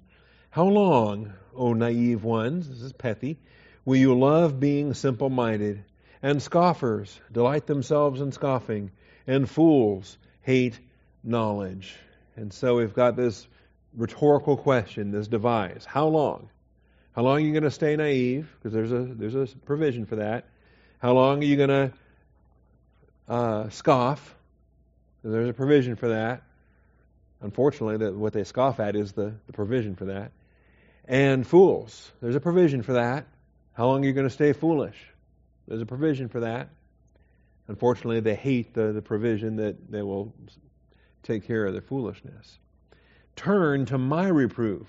How long, O naive ones, this is Pethi, will you love being simple-minded, and scoffers delight themselves in scoffing, and fools hate knowledge? And so we've got this rhetorical question, this device. How long? How long are you going to stay naive? Because there's a there's a provision for that. How long are you going to uh, scoff? There's a provision for that. Unfortunately, that what they scoff at is the, the provision for that. And fools, there's a provision for that. How long are you going to stay foolish? There's a provision for that. Unfortunately, they hate the, the provision that they will take care of their foolishness. Turn to my reproof.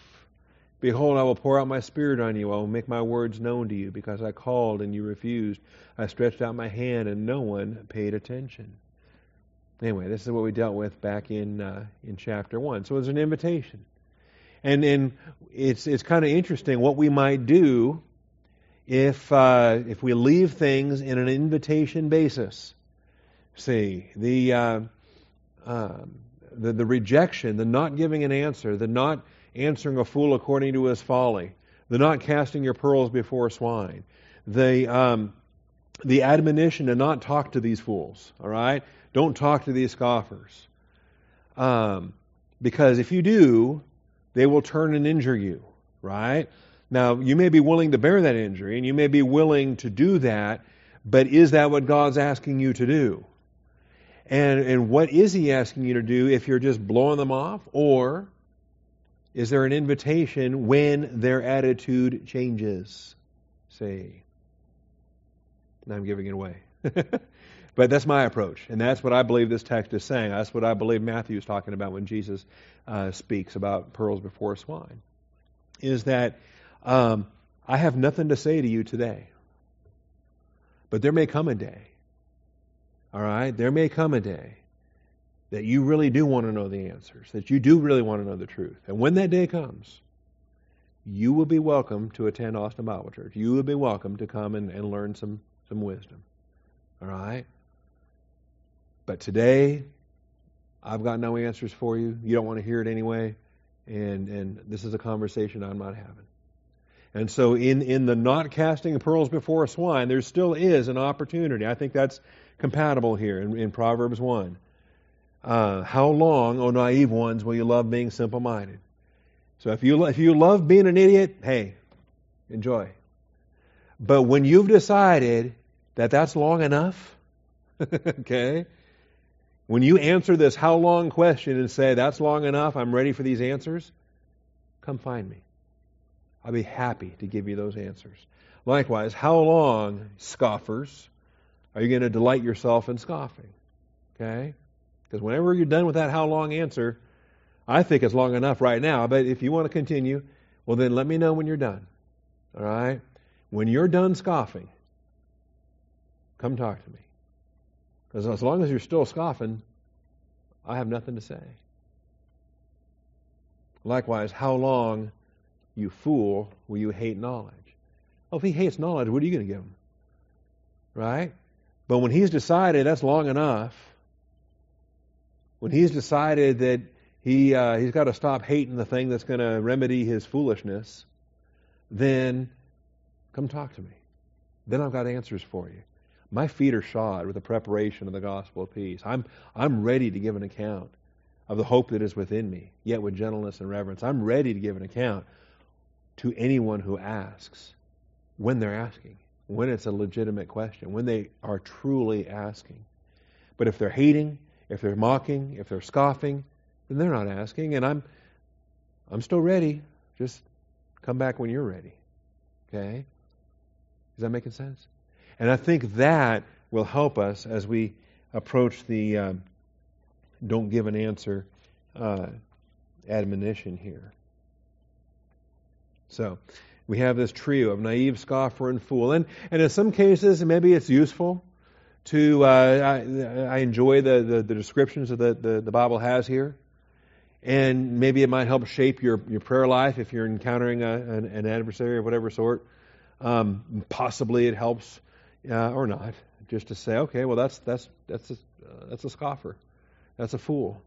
Behold, I will pour out my spirit on you. I will make my words known to you, because I called and you refused. I stretched out my hand and no one paid attention. Anyway, this is what we dealt with back in uh, in chapter one. So it's an invitation, and and it's it's kind of interesting what we might do if uh, if we leave things in an invitation basis. See the, uh, um, the the rejection, the not giving an answer, the not answering a fool according to his folly, the not casting your pearls before swine, the um, the admonition to not talk to these fools. All right, don't talk to these scoffers, um, because if you do, they will turn and injure you. Right now, you may be willing to bear that injury, and you may be willing to do that, but is that what God's asking you to do? And, and what is He asking you to do if you're just blowing them off? Or is there an invitation when their attitude changes? Say, now I'm giving it away. but that's my approach, and that's what I believe this text is saying. That's what I believe Matthew is talking about when Jesus uh, speaks about pearls before swine. Is that um, I have nothing to say to you today, but there may come a day. All right, there may come a day that you really do want to know the answers, that you do really want to know the truth. And when that day comes, you will be welcome to attend Austin Bible Church. You will be welcome to come and, and learn some, some wisdom. All right? But today, I've got no answers for you. You don't want to hear it anyway. And, and this is a conversation I'm not having. And so, in, in the not casting pearls before swine, there still is an opportunity. I think that's compatible here in, in Proverbs 1. Uh, how long, O naive ones, will you love being simple minded? So if you, if you love being an idiot, hey, enjoy. But when you've decided that that's long enough, okay, when you answer this how long question and say, that's long enough, I'm ready for these answers, come find me. I'll be happy to give you those answers. Likewise, how long, scoffers, are you going to delight yourself in scoffing? Okay? Because whenever you're done with that how long answer, I think it's long enough right now, but if you want to continue, well, then let me know when you're done. All right? When you're done scoffing, come talk to me. Because as long as you're still scoffing, I have nothing to say. Likewise, how long, you fool, will you hate knowledge? Well, if he hates knowledge, what are you going to give him? Right? But when he's decided that's long enough, when he's decided that he uh, he's got to stop hating the thing that's going to remedy his foolishness, then come talk to me. Then I've got answers for you. My feet are shod with the preparation of the gospel of peace. I'm I'm ready to give an account of the hope that is within me, yet with gentleness and reverence. I'm ready to give an account to anyone who asks when they're asking, when it's a legitimate question, when they are truly asking. But if they're hating, if they're mocking, if they're scoffing, then they're not asking, and I'm I'm still ready. Just come back when you're ready. Okay? Is that making sense? And I think that will help us as we approach the um, don't give an answer uh, admonition here. So, we have this trio of naive, scoffer, and fool. And, and in some cases, maybe it's useful to, uh, I, I, enjoy the, the, the descriptions that the, the, Bible has here. and maybe it might help shape your, your prayer life if you're encountering a, an, an, adversary of whatever sort. Um, possibly it helps, uh, or not, just to say, okay, well that's that's that's a, uh, that's a scoffer, that's a fool,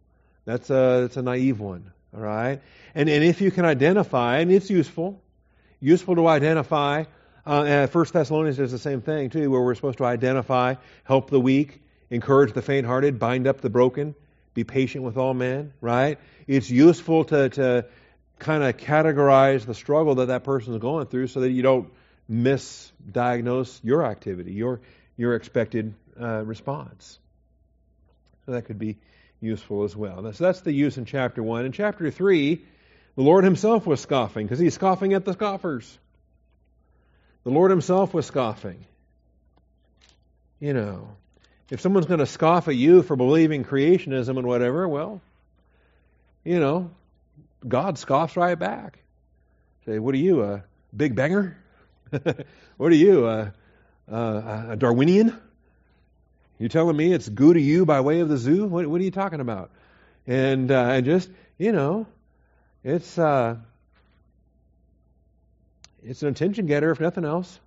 that's a that's a naive one. All right, and and if you can identify, and it's useful, useful to identify. Uh, First Thessalonians does the same thing too, where we're supposed to identify, help the weak, encourage the faint-hearted, bind up the broken, be patient with all men. Right? It's useful to to kind of categorize the struggle that that person is going through, so that you don't misdiagnose your activity, your your expected uh, response. So that could be useful as well. So that's the use in chapter 1. In chapter 3, the Lord himself was scoffing because he's scoffing at the scoffers. The Lord himself was scoffing. You know, if someone's going to scoff at you for believing creationism and whatever, well, you know, God scoffs right back. Say, what are you, a big banger? what are you, a, a, a Darwinian? You're telling me it's goo to you by way of the zoo? What, what are you talking about? And uh, and just you know, it's uh, it's an attention getter if nothing else.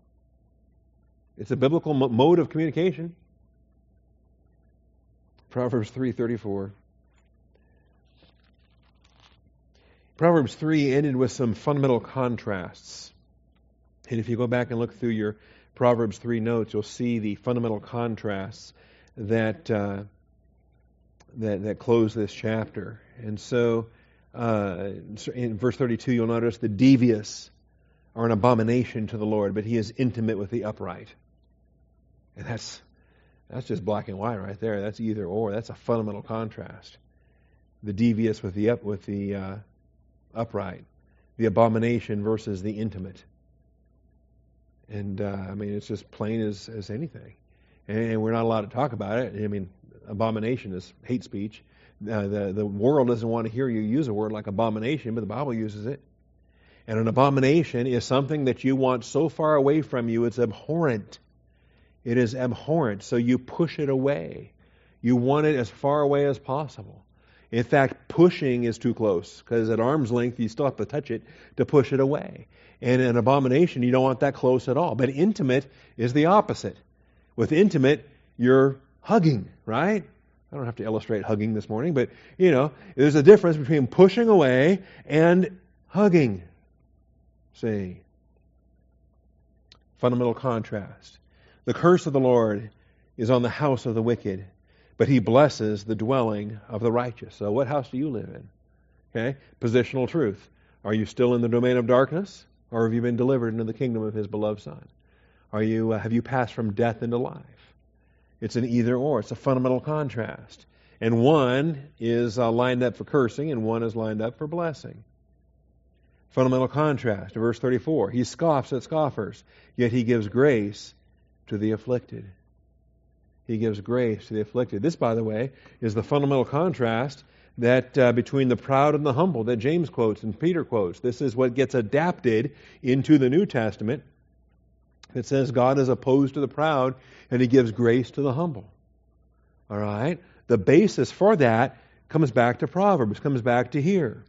It's a biblical mo- mode of communication. Proverbs three thirty four. Proverbs 3 ended with some fundamental contrasts. And if you go back and look through your Proverbs 3 notes, you'll see the fundamental contrasts that uh, that that close this chapter. And so, uh, in verse 32, you'll notice the devious are an abomination to the Lord, but He is intimate with the upright. And that's that's just black and white right there. That's either or. That's a fundamental contrast. The devious with the up with the uh, upright, the abomination versus the intimate. And uh, I mean, it's just plain as as anything and we're not allowed to talk about it. I mean, abomination is hate speech. Uh, the the world doesn't want to hear you use a word like abomination, but the Bible uses it. And an abomination is something that you want so far away from you, it's abhorrent. It is abhorrent, so you push it away. You want it as far away as possible. In fact, pushing is too close because at arm's length you still have to touch it to push it away. And an abomination, you don't want that close at all. But intimate is the opposite. With intimate, you're hugging, right? I don't have to illustrate hugging this morning, but you know, there's a difference between pushing away and hugging. See? Fundamental contrast. The curse of the Lord is on the house of the wicked, but he blesses the dwelling of the righteous. So, what house do you live in? Okay? Positional truth. Are you still in the domain of darkness, or have you been delivered into the kingdom of his beloved Son? Are you, uh, have you passed from death into life? It's an either or. It's a fundamental contrast. And one is uh, lined up for cursing, and one is lined up for blessing. Fundamental contrast. Verse 34 He scoffs at scoffers, yet he gives grace to the afflicted. He gives grace to the afflicted. This, by the way, is the fundamental contrast that uh, between the proud and the humble that James quotes and Peter quotes. This is what gets adapted into the New Testament it says God is opposed to the proud and he gives grace to the humble. All right? The basis for that comes back to Proverbs, comes back to here.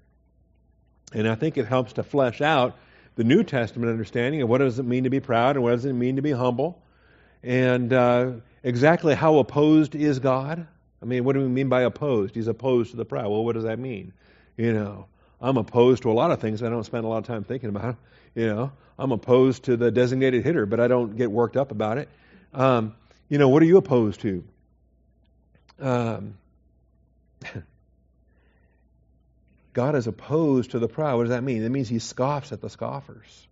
And I think it helps to flesh out the New Testament understanding of what does it mean to be proud and what does it mean to be humble. And uh, exactly how opposed is God? I mean, what do we mean by opposed? He's opposed to the proud. Well, what does that mean? You know, I'm opposed to a lot of things I don't spend a lot of time thinking about. You know, I'm opposed to the designated hitter, but I don't get worked up about it. Um, you know, what are you opposed to? Um, God is opposed to the proud. What does that mean? That means he scoffs at the scoffers.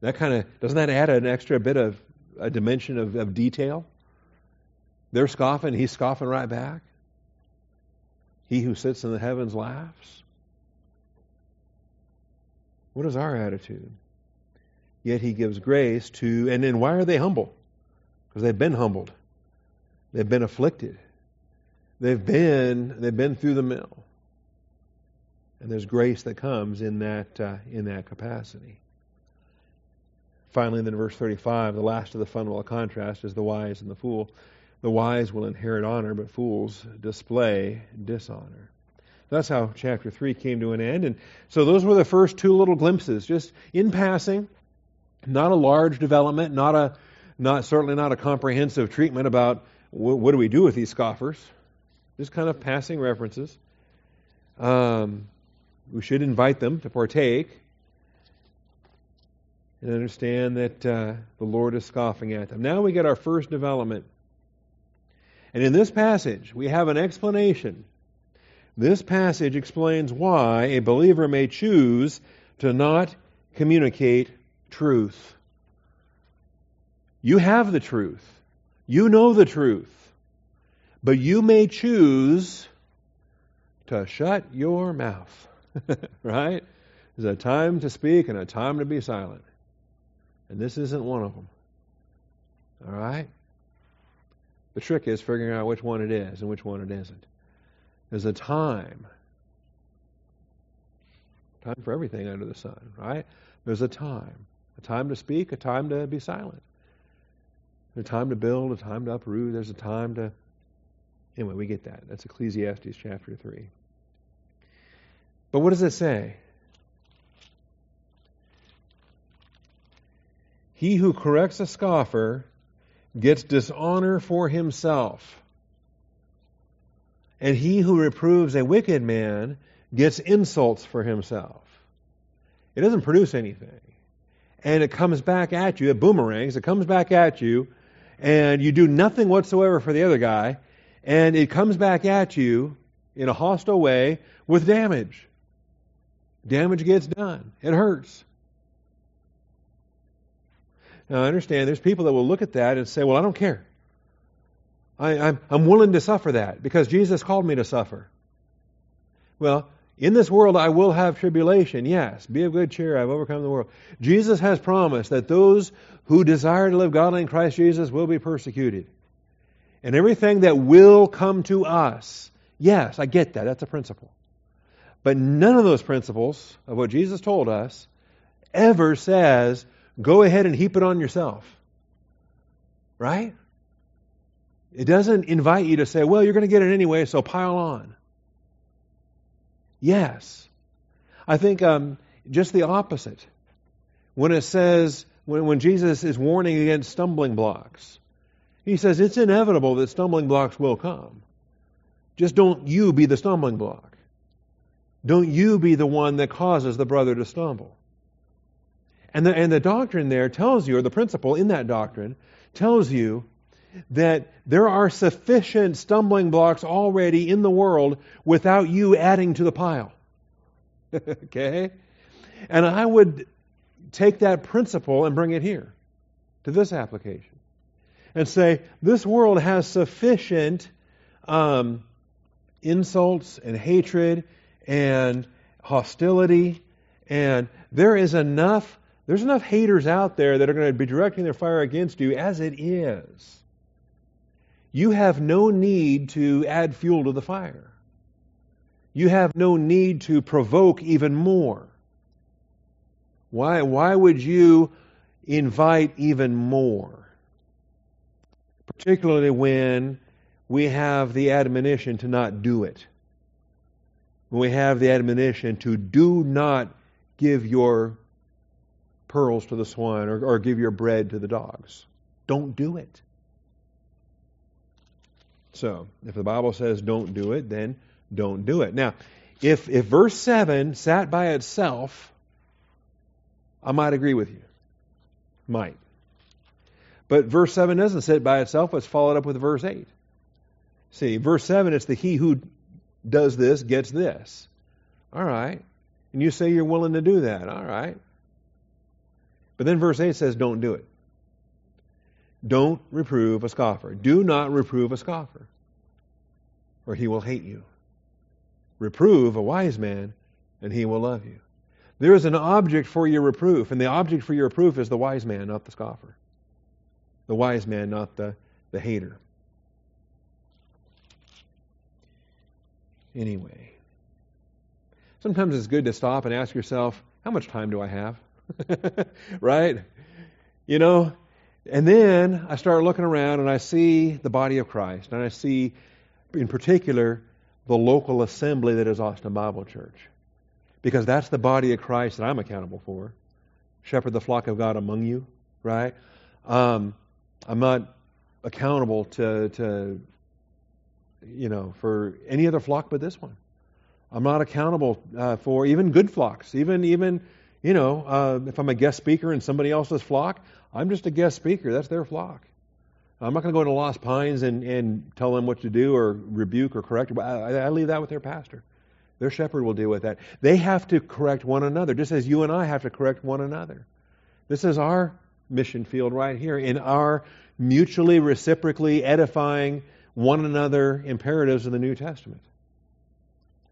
That kind of doesn't that add an extra bit of a dimension of, of detail? They're scoffing, he's scoffing right back. He who sits in the heavens laughs. What is our attitude? Yet he gives grace to, and then why are they humble? Because they've been humbled. They've been afflicted. They've been, they've been through the mill. And there's grace that comes in that, uh, in that capacity. Finally, then verse 35, the last of the fundamental contrast is the wise and the fool. The wise will inherit honor, but fools display dishonor. That's how chapter 3 came to an end. And so those were the first two little glimpses, just in passing, not a large development, not a not certainly not a comprehensive treatment about what, what do we do with these scoffers. Just kind of passing references. Um, we should invite them to partake and understand that uh, the Lord is scoffing at them. Now we get our first development. And in this passage, we have an explanation. This passage explains why a believer may choose to not communicate truth. You have the truth. You know the truth. But you may choose to shut your mouth. right? There's a time to speak and a time to be silent. And this isn't one of them. All right? The trick is figuring out which one it is and which one it isn't. There's a time. Time for everything under the sun, right? There's a time. A time to speak, a time to be silent. A time to build, a time to uproot. There's a time to. Anyway, we get that. That's Ecclesiastes chapter 3. But what does it say? He who corrects a scoffer gets dishonor for himself. And he who reproves a wicked man gets insults for himself. It doesn't produce anything. And it comes back at you, it boomerangs, it comes back at you, and you do nothing whatsoever for the other guy, and it comes back at you in a hostile way with damage. Damage gets done. It hurts. Now, I understand there's people that will look at that and say, well, I don't care. I, I'm, I'm willing to suffer that because Jesus called me to suffer. Well, in this world I will have tribulation, yes. Be of good cheer, I've overcome the world. Jesus has promised that those who desire to live godly in Christ Jesus will be persecuted. And everything that will come to us, yes, I get that, that's a principle. But none of those principles of what Jesus told us ever says, go ahead and heap it on yourself. Right? It doesn't invite you to say, well, you're going to get it anyway, so pile on. Yes. I think um, just the opposite. When it says, when, when Jesus is warning against stumbling blocks, he says it's inevitable that stumbling blocks will come. Just don't you be the stumbling block. Don't you be the one that causes the brother to stumble. And the, and the doctrine there tells you, or the principle in that doctrine tells you that there are sufficient stumbling blocks already in the world without you adding to the pile. okay? And I would take that principle and bring it here to this application and say this world has sufficient um, insults and hatred and hostility, and there is enough, there's enough haters out there that are going to be directing their fire against you as it is. You have no need to add fuel to the fire. You have no need to provoke even more. Why, why would you invite even more? Particularly when we have the admonition to not do it When we have the admonition to do not give your pearls to the swine or, or give your bread to the dogs. Don't do it. So, if the Bible says don't do it, then don't do it. Now, if, if verse 7 sat by itself, I might agree with you. Might. But verse 7 doesn't sit by itself, it's followed up with verse 8. See, verse 7, it's the he who does this gets this. All right. And you say you're willing to do that. All right. But then verse 8 says, don't do it. Don't reprove a scoffer. Do not reprove a scoffer, or he will hate you. Reprove a wise man, and he will love you. There is an object for your reproof, and the object for your reproof is the wise man, not the scoffer. The wise man, not the, the hater. anyway. Sometimes it's good to stop and ask yourself, how much time do I have? right? You know, and then I start looking around and I see the body of Christ, and I see, in particular, the local assembly that is Austin Bible Church. Because that's the body of Christ that I'm accountable for. Shepherd the flock of God among you, right? Um, I'm not accountable to, to, you know, for any other flock but this one. I'm not accountable uh, for even good flocks, even even you know, uh, if I'm a guest speaker in somebody else's flock, I'm just a guest speaker. That's their flock. I'm not going to go into Lost Pines and, and tell them what to do or rebuke or correct. I, I leave that with their pastor. Their shepherd will deal with that. They have to correct one another, just as you and I have to correct one another. This is our mission field right here in our mutually, reciprocally edifying one another imperatives of the New Testament.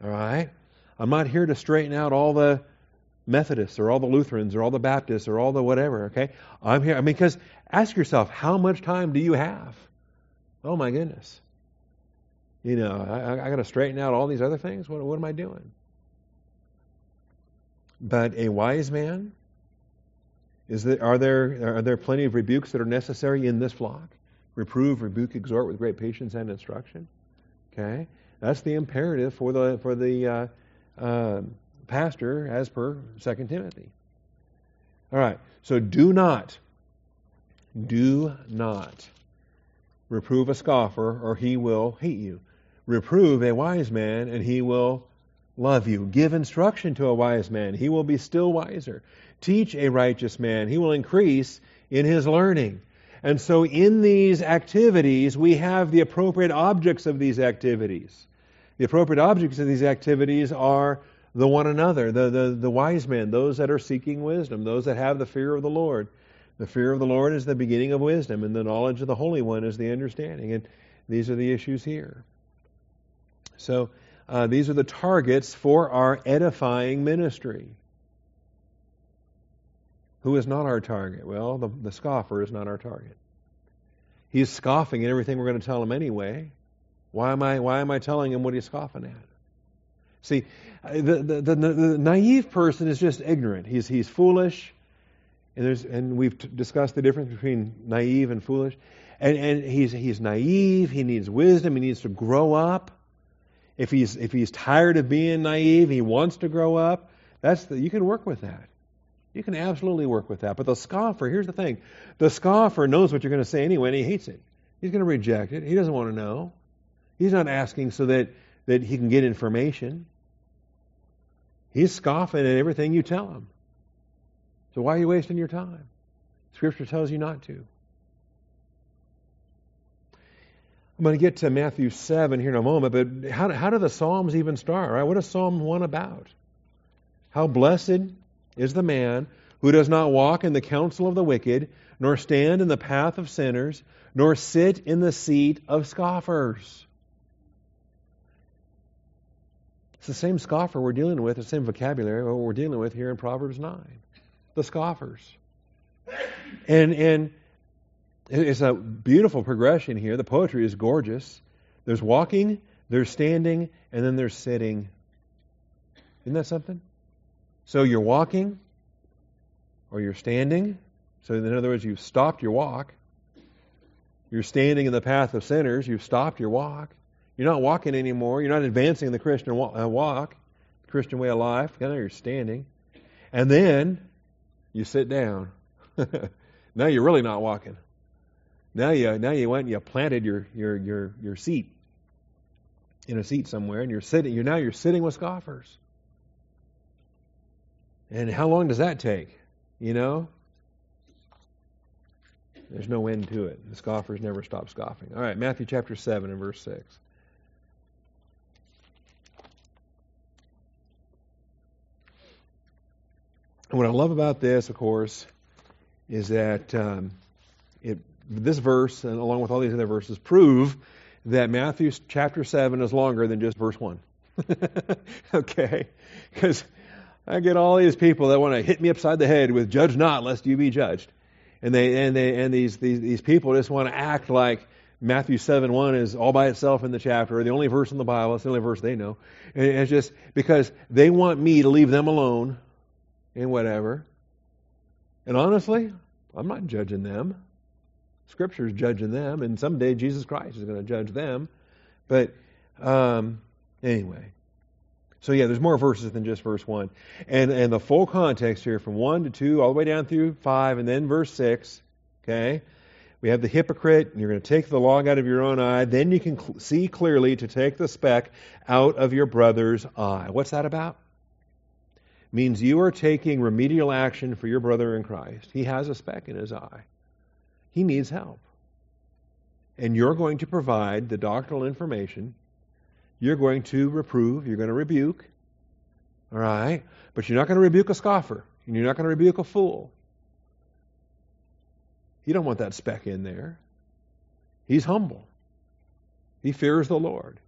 All right? I'm not here to straighten out all the Methodists or all the Lutherans or all the Baptists or all the whatever, okay? I'm here. I mean, because ask yourself, how much time do you have? Oh my goodness. You know, I, I got to straighten out all these other things. What, what am I doing? But a wise man, is there, are there are there plenty of rebukes that are necessary in this flock? Reprove, rebuke, exhort with great patience and instruction. Okay, that's the imperative for the for the uh, uh, pastor as per 2 Timothy. All right, so do not, do not reprove a scoffer, or he will hate you. Reprove a wise man, and he will love you. Give instruction to a wise man, he will be still wiser. Teach a righteous man, he will increase in his learning. And so, in these activities, we have the appropriate objects of these activities. The appropriate objects of these activities are the one another, the, the, the wise men, those that are seeking wisdom, those that have the fear of the Lord. The fear of the Lord is the beginning of wisdom, and the knowledge of the Holy One is the understanding. And these are the issues here. So, uh, these are the targets for our edifying ministry. Who is not our target? Well, the, the scoffer is not our target. He's scoffing at everything we're going to tell him anyway. Why am I, why am I telling him what he's scoffing at? See, uh, the, the, the, the naive person is just ignorant. He's, he's foolish. And, there's, and we've t- discussed the difference between naive and foolish. And, and he's, he's naive. He needs wisdom. He needs to grow up. If he's, if he's tired of being naive, he wants to grow up. That's the, you can work with that. You can absolutely work with that. But the scoffer, here's the thing the scoffer knows what you're going to say anyway, and he hates it. He's going to reject it. He doesn't want to know. He's not asking so that, that he can get information. He's scoffing at everything you tell him. So why are you wasting your time? Scripture tells you not to. I'm going to get to Matthew 7 here in a moment, but how, how do the Psalms even start, right? What is Psalm 1 about? How blessed is the man who does not walk in the counsel of the wicked, nor stand in the path of sinners, nor sit in the seat of scoffers. It's the same scoffer we're dealing with, the same vocabulary we're dealing with here in Proverbs 9. The scoffers. And, and it's a beautiful progression here. The poetry is gorgeous. There's walking, there's standing, and then there's sitting. Isn't that something? So you're walking, or you're standing. So, in other words, you've stopped your walk. You're standing in the path of sinners. You've stopped your walk. You're not walking anymore. You're not advancing the Christian uh, walk, the Christian way of life. Now you're standing. And then you sit down. now you're really not walking. Now you now you went and you planted your your your your seat in a seat somewhere, and you're sitting. You're now you're sitting with scoffers. And how long does that take? You know, there's no end to it. The scoffers never stop scoffing. All right, Matthew chapter seven and verse six. And what I love about this, of course, is that um, it, this verse, and along with all these other verses, prove that Matthew chapter 7 is longer than just verse 1. okay? Because I get all these people that want to hit me upside the head with judge not lest you be judged. And they and they and these these, these people just want to act like Matthew 7 1 is all by itself in the chapter, the only verse in the Bible, it's the only verse they know. And it's just because they want me to leave them alone and whatever. And honestly, I'm not judging them. Scripture is judging them, and someday Jesus Christ is going to judge them. But um, Anyway. So yeah, there's more verses than just verse 1. And and the full context here from 1 to 2 all the way down through 5 and then verse 6, okay? We have the hypocrite, and you're going to take the log out of your own eye. Then you can cl- see clearly to take the speck out of your brother's eye. What's that about? Means you are taking remedial action for your brother in Christ. He has a speck in his eye. He needs help. And you're going to provide the doctrinal information. You're going to reprove. You're going to rebuke. All right? But you're not going to rebuke a scoffer. And you're not going to rebuke a fool. You don't want that speck in there. He's humble. He fears the Lord.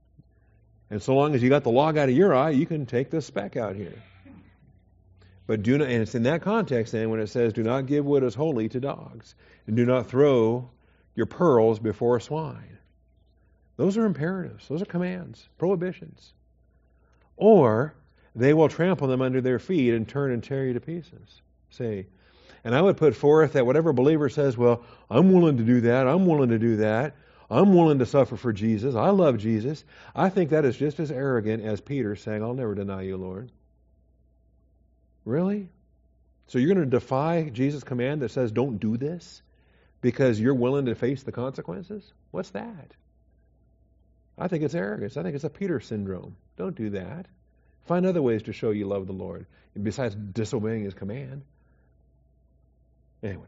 And so long as you got the log out of your eye, you can take this speck out here. But do not, and it's in that context then when it says, "Do not give what is holy to dogs, and do not throw your pearls before swine." Those are imperatives. Those are commands, prohibitions. Or they will trample them under their feet and turn and tear you to pieces. See, and I would put forth that whatever believer says, "Well, I'm willing to do that. I'm willing to do that." I'm willing to suffer for Jesus. I love Jesus. I think that is just as arrogant as Peter saying, I'll never deny you, Lord. Really? So you're going to defy Jesus' command that says don't do this because you're willing to face the consequences? What's that? I think it's arrogance. I think it's a Peter syndrome. Don't do that. Find other ways to show you love the Lord besides disobeying his command. Anyway.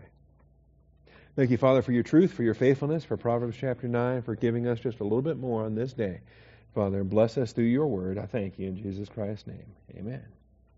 Thank you, Father, for your truth, for your faithfulness, for Proverbs chapter 9, for giving us just a little bit more on this day. Father, bless us through your word. I thank you in Jesus Christ's name. Amen.